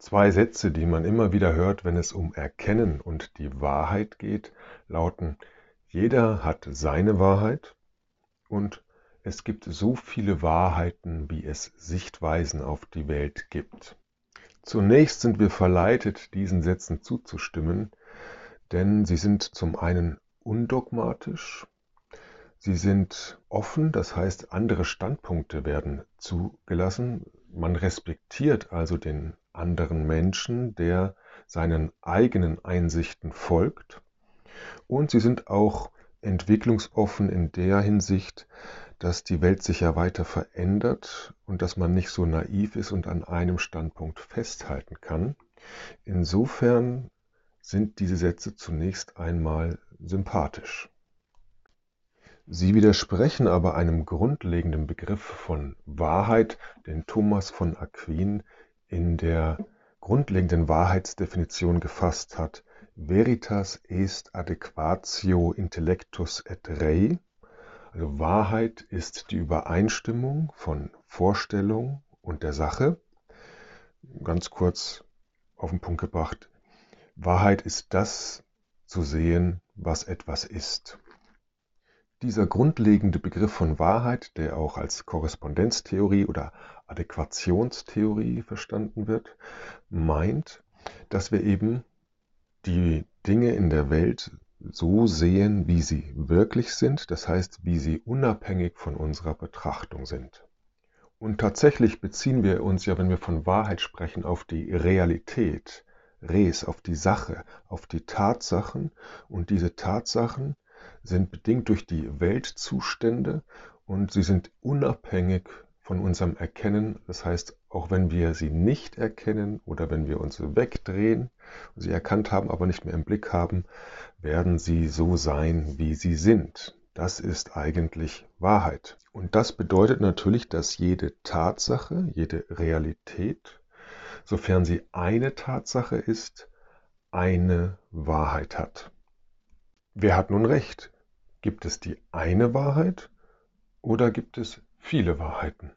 Zwei Sätze, die man immer wieder hört, wenn es um Erkennen und die Wahrheit geht, lauten, jeder hat seine Wahrheit und es gibt so viele Wahrheiten, wie es Sichtweisen auf die Welt gibt. Zunächst sind wir verleitet, diesen Sätzen zuzustimmen, denn sie sind zum einen undogmatisch, sie sind offen, das heißt andere Standpunkte werden zugelassen, man respektiert also den anderen Menschen, der seinen eigenen Einsichten folgt. Und sie sind auch entwicklungsoffen in der Hinsicht, dass die Welt sich ja weiter verändert und dass man nicht so naiv ist und an einem Standpunkt festhalten kann. Insofern sind diese Sätze zunächst einmal sympathisch. Sie widersprechen aber einem grundlegenden Begriff von Wahrheit, den Thomas von Aquin in der grundlegenden Wahrheitsdefinition gefasst hat, Veritas est adequatio intellectus et rei, also Wahrheit ist die Übereinstimmung von Vorstellung und der Sache. Ganz kurz auf den Punkt gebracht, Wahrheit ist das zu sehen, was etwas ist. Dieser grundlegende Begriff von Wahrheit, der auch als Korrespondenztheorie oder Adäquationstheorie verstanden wird, meint, dass wir eben die Dinge in der Welt so sehen, wie sie wirklich sind, das heißt, wie sie unabhängig von unserer Betrachtung sind. Und tatsächlich beziehen wir uns ja, wenn wir von Wahrheit sprechen, auf die Realität, Res, auf die Sache, auf die Tatsachen. Und diese Tatsachen sind bedingt durch die Weltzustände und sie sind unabhängig von unserem Erkennen. Das heißt, auch wenn wir sie nicht erkennen oder wenn wir uns wegdrehen und sie erkannt haben, aber nicht mehr im Blick haben, werden sie so sein, wie sie sind. Das ist eigentlich Wahrheit. Und das bedeutet natürlich, dass jede Tatsache, jede Realität, sofern sie eine Tatsache ist, eine Wahrheit hat. Wer hat nun recht? Gibt es die eine Wahrheit oder gibt es viele Wahrheiten?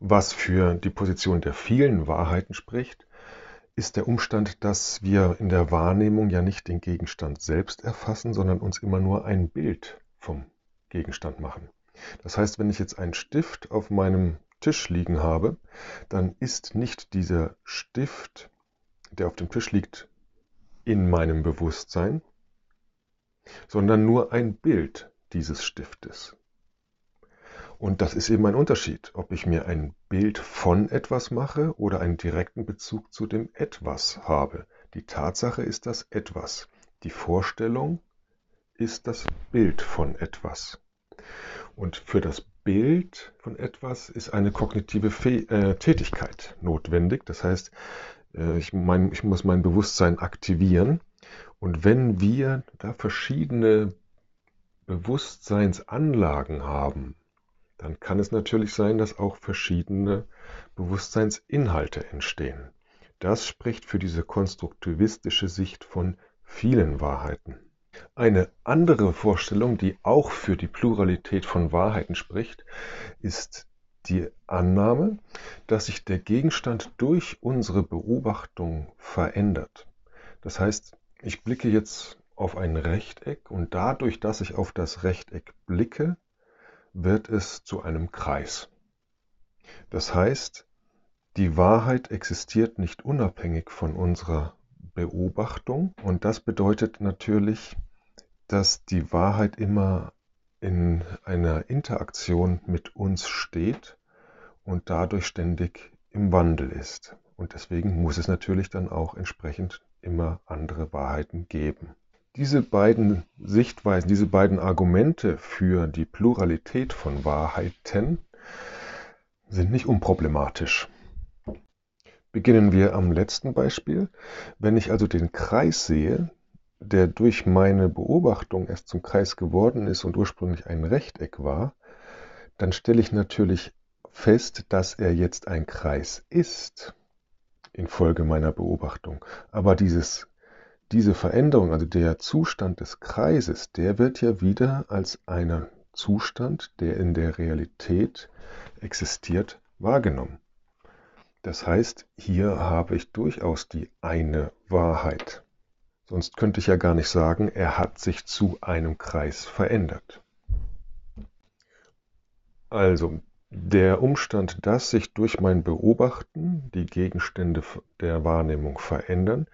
Was für die Position der vielen Wahrheiten spricht, ist der Umstand, dass wir in der Wahrnehmung ja nicht den Gegenstand selbst erfassen, sondern uns immer nur ein Bild vom Gegenstand machen. Das heißt, wenn ich jetzt einen Stift auf meinem Tisch liegen habe, dann ist nicht dieser Stift, der auf dem Tisch liegt, in meinem Bewusstsein, sondern nur ein Bild dieses Stiftes. Und das ist eben ein Unterschied, ob ich mir ein Bild von etwas mache oder einen direkten Bezug zu dem etwas habe. Die Tatsache ist das etwas. Die Vorstellung ist das Bild von etwas. Und für das Bild von etwas ist eine kognitive Fäh äh, Tätigkeit notwendig. Das heißt, äh, ich, mein, ich muss mein Bewusstsein aktivieren. Und wenn wir da verschiedene Bewusstseinsanlagen haben, dann kann es natürlich sein, dass auch verschiedene Bewusstseinsinhalte entstehen. Das spricht für diese konstruktivistische Sicht von vielen Wahrheiten. Eine andere Vorstellung, die auch für die Pluralität von Wahrheiten spricht, ist die Annahme, dass sich der Gegenstand durch unsere Beobachtung verändert. Das heißt, ich blicke jetzt auf ein Rechteck und dadurch, dass ich auf das Rechteck blicke, wird es zu einem Kreis. Das heißt, die Wahrheit existiert nicht unabhängig von unserer Beobachtung und das bedeutet natürlich, dass die Wahrheit immer in einer Interaktion mit uns steht und dadurch ständig im Wandel ist. Und deswegen muss es natürlich dann auch entsprechend immer andere Wahrheiten geben. Diese beiden Sichtweisen, diese beiden Argumente für die Pluralität von Wahrheiten sind nicht unproblematisch. Beginnen wir am letzten Beispiel. Wenn ich also den Kreis sehe, der durch meine Beobachtung erst zum Kreis geworden ist und ursprünglich ein Rechteck war, dann stelle ich natürlich fest, dass er jetzt ein Kreis ist infolge meiner Beobachtung. Aber dieses, diese Veränderung, also der Zustand des Kreises, der wird ja wieder als einer Zustand, der in der Realität existiert, wahrgenommen. Das heißt, hier habe ich durchaus die eine Wahrheit. Sonst könnte ich ja gar nicht sagen, er hat sich zu einem Kreis verändert. Also, der Umstand, dass sich durch mein Beobachten die Gegenstände der Wahrnehmung verändern,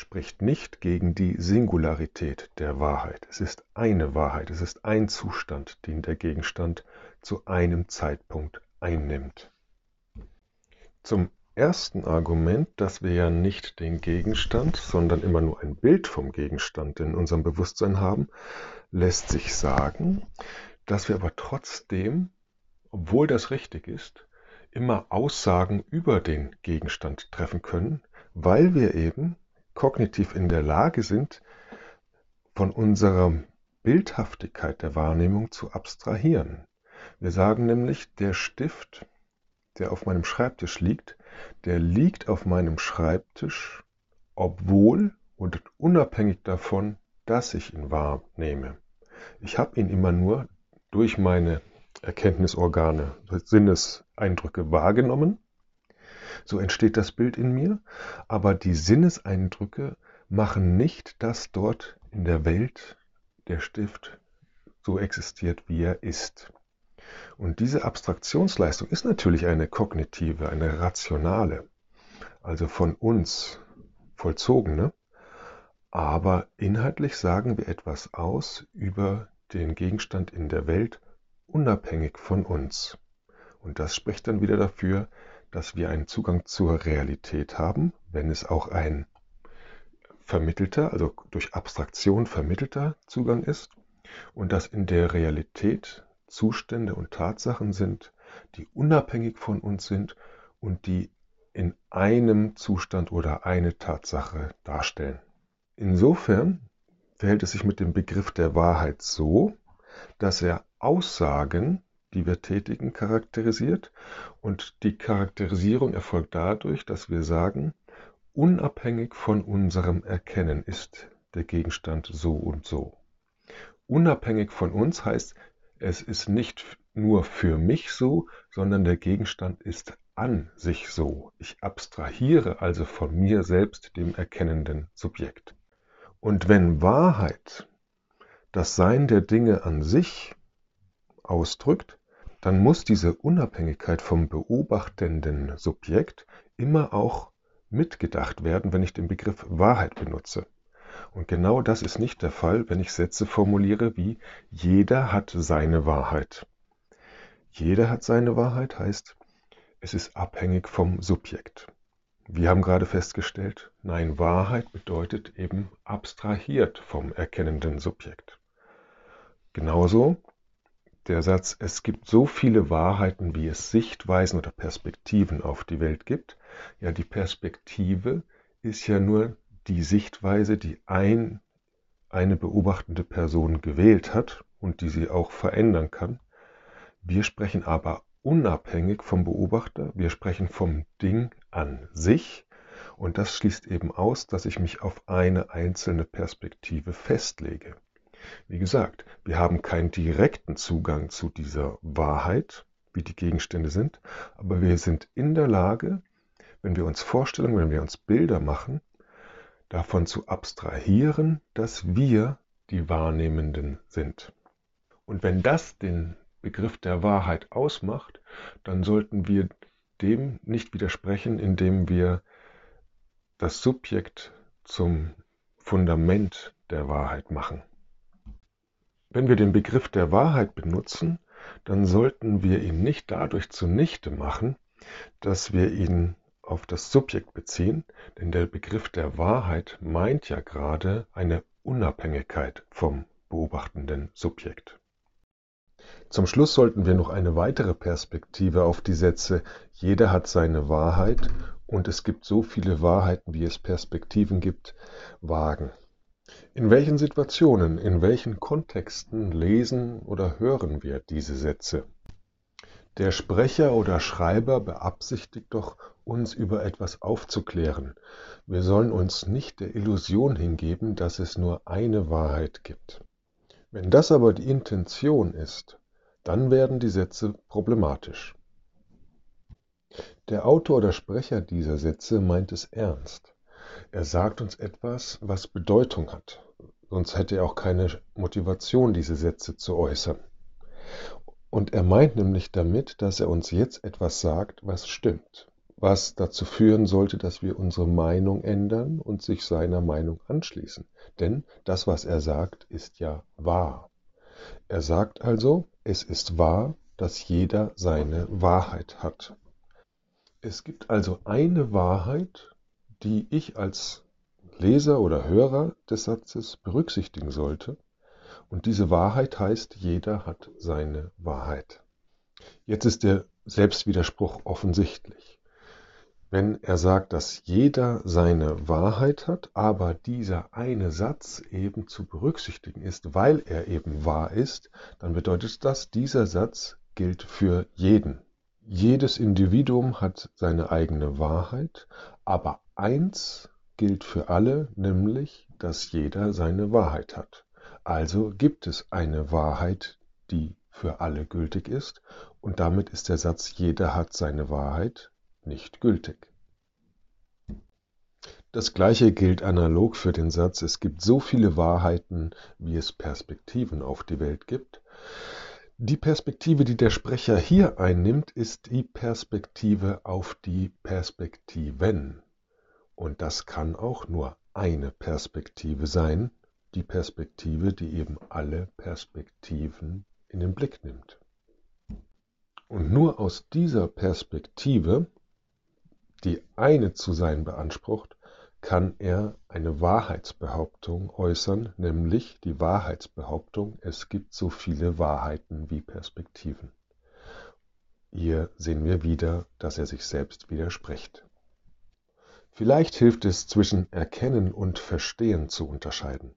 spricht nicht gegen die Singularität der Wahrheit. Es ist eine Wahrheit, es ist ein Zustand, den der Gegenstand zu einem Zeitpunkt einnimmt. Zum ersten Argument, dass wir ja nicht den Gegenstand, sondern immer nur ein Bild vom Gegenstand in unserem Bewusstsein haben, lässt sich sagen, dass wir aber trotzdem obwohl das richtig ist, immer Aussagen über den Gegenstand treffen können, weil wir eben kognitiv in der Lage sind, von unserer Bildhaftigkeit der Wahrnehmung zu abstrahieren. Wir sagen nämlich, der Stift, der auf meinem Schreibtisch liegt, der liegt auf meinem Schreibtisch, obwohl und unabhängig davon, dass ich ihn wahrnehme. Ich habe ihn immer nur durch meine Erkenntnisorgane, Sinneseindrücke wahrgenommen. So entsteht das Bild in mir, aber die Sinneseindrücke machen nicht, dass dort in der Welt der Stift so existiert, wie er ist. Und diese Abstraktionsleistung ist natürlich eine kognitive, eine rationale, also von uns vollzogene, aber inhaltlich sagen wir etwas aus über den Gegenstand in der Welt unabhängig von uns. Und das spricht dann wieder dafür, dass wir einen Zugang zur Realität haben, wenn es auch ein vermittelter, also durch Abstraktion vermittelter Zugang ist und dass in der Realität Zustände und Tatsachen sind, die unabhängig von uns sind und die in einem Zustand oder eine Tatsache darstellen. Insofern verhält es sich mit dem Begriff der Wahrheit so, dass er Aussagen, die wir tätigen, charakterisiert. Und die Charakterisierung erfolgt dadurch, dass wir sagen, unabhängig von unserem Erkennen ist der Gegenstand so und so. Unabhängig von uns heißt, es ist nicht nur für mich so, sondern der Gegenstand ist an sich so. Ich abstrahiere also von mir selbst, dem erkennenden Subjekt. Und wenn Wahrheit das Sein der Dinge an sich ausdrückt, dann muss diese Unabhängigkeit vom beobachtenden Subjekt immer auch mitgedacht werden, wenn ich den Begriff Wahrheit benutze. Und genau das ist nicht der Fall, wenn ich Sätze formuliere wie jeder hat seine Wahrheit. Jeder hat seine Wahrheit heißt, es ist abhängig vom Subjekt. Wir haben gerade festgestellt, nein, Wahrheit bedeutet eben abstrahiert vom erkennenden Subjekt. Genauso der Satz, es gibt so viele Wahrheiten, wie es Sichtweisen oder Perspektiven auf die Welt gibt. Ja, die Perspektive ist ja nur die Sichtweise, die ein, eine beobachtende Person gewählt hat und die sie auch verändern kann. Wir sprechen aber unabhängig vom Beobachter, wir sprechen vom Ding an sich und das schließt eben aus, dass ich mich auf eine einzelne Perspektive festlege. Wie gesagt, wir haben keinen direkten Zugang zu dieser Wahrheit, wie die Gegenstände sind, aber wir sind in der Lage, wenn wir uns Vorstellungen, wenn wir uns Bilder machen, davon zu abstrahieren, dass wir die Wahrnehmenden sind. Und wenn das den Begriff der Wahrheit ausmacht, dann sollten wir dem nicht widersprechen, indem wir das Subjekt zum Fundament der Wahrheit machen. Wenn wir den Begriff der Wahrheit benutzen, dann sollten wir ihn nicht dadurch zunichte machen, dass wir ihn auf das Subjekt beziehen, denn der Begriff der Wahrheit meint ja gerade eine Unabhängigkeit vom beobachtenden Subjekt. Zum Schluss sollten wir noch eine weitere Perspektive auf die Sätze Jeder hat seine Wahrheit und es gibt so viele Wahrheiten, wie es Perspektiven gibt, wagen. In welchen Situationen, in welchen Kontexten lesen oder hören wir diese Sätze? Der Sprecher oder Schreiber beabsichtigt doch, uns über etwas aufzuklären. Wir sollen uns nicht der Illusion hingeben, dass es nur eine Wahrheit gibt. Wenn das aber die Intention ist, dann werden die Sätze problematisch. Der Autor oder Sprecher dieser Sätze meint es ernst. Er sagt uns etwas, was Bedeutung hat. Sonst hätte er auch keine Motivation, diese Sätze zu äußern. Und er meint nämlich damit, dass er uns jetzt etwas sagt, was stimmt, was dazu führen sollte, dass wir unsere Meinung ändern und sich seiner Meinung anschließen. Denn das, was er sagt, ist ja wahr. Er sagt also, es ist wahr, dass jeder seine Wahrheit hat. Es gibt also eine Wahrheit, die ich als Leser oder Hörer des Satzes berücksichtigen sollte. Und diese Wahrheit heißt, jeder hat seine Wahrheit. Jetzt ist der Selbstwiderspruch offensichtlich. Wenn er sagt, dass jeder seine Wahrheit hat, aber dieser eine Satz eben zu berücksichtigen ist, weil er eben wahr ist, dann bedeutet das, dieser Satz gilt für jeden. Jedes Individuum hat seine eigene Wahrheit, aber eins gilt für alle, nämlich, dass jeder seine Wahrheit hat. Also gibt es eine Wahrheit, die für alle gültig ist, und damit ist der Satz jeder hat seine Wahrheit nicht gültig. Das gleiche gilt analog für den Satz es gibt so viele Wahrheiten, wie es Perspektiven auf die Welt gibt. Die Perspektive, die der Sprecher hier einnimmt, ist die Perspektive auf die Perspektiven. Und das kann auch nur eine Perspektive sein, die Perspektive, die eben alle Perspektiven in den Blick nimmt. Und nur aus dieser Perspektive, die eine zu sein beansprucht, kann er eine Wahrheitsbehauptung äußern, nämlich die Wahrheitsbehauptung, es gibt so viele Wahrheiten wie Perspektiven. Hier sehen wir wieder, dass er sich selbst widerspricht. Vielleicht hilft es zwischen Erkennen und Verstehen zu unterscheiden.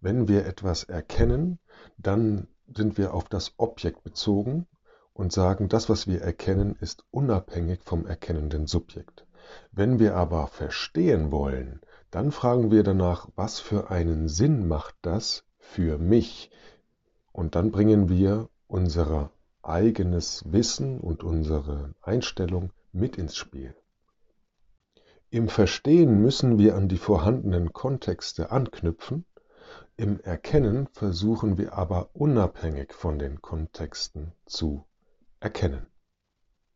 Wenn wir etwas erkennen, dann sind wir auf das Objekt bezogen und sagen, das, was wir erkennen, ist unabhängig vom erkennenden Subjekt. Wenn wir aber verstehen wollen, dann fragen wir danach, was für einen Sinn macht das für mich? Und dann bringen wir unser eigenes Wissen und unsere Einstellung mit ins Spiel. Im Verstehen müssen wir an die vorhandenen Kontexte anknüpfen, im Erkennen versuchen wir aber unabhängig von den Kontexten zu erkennen.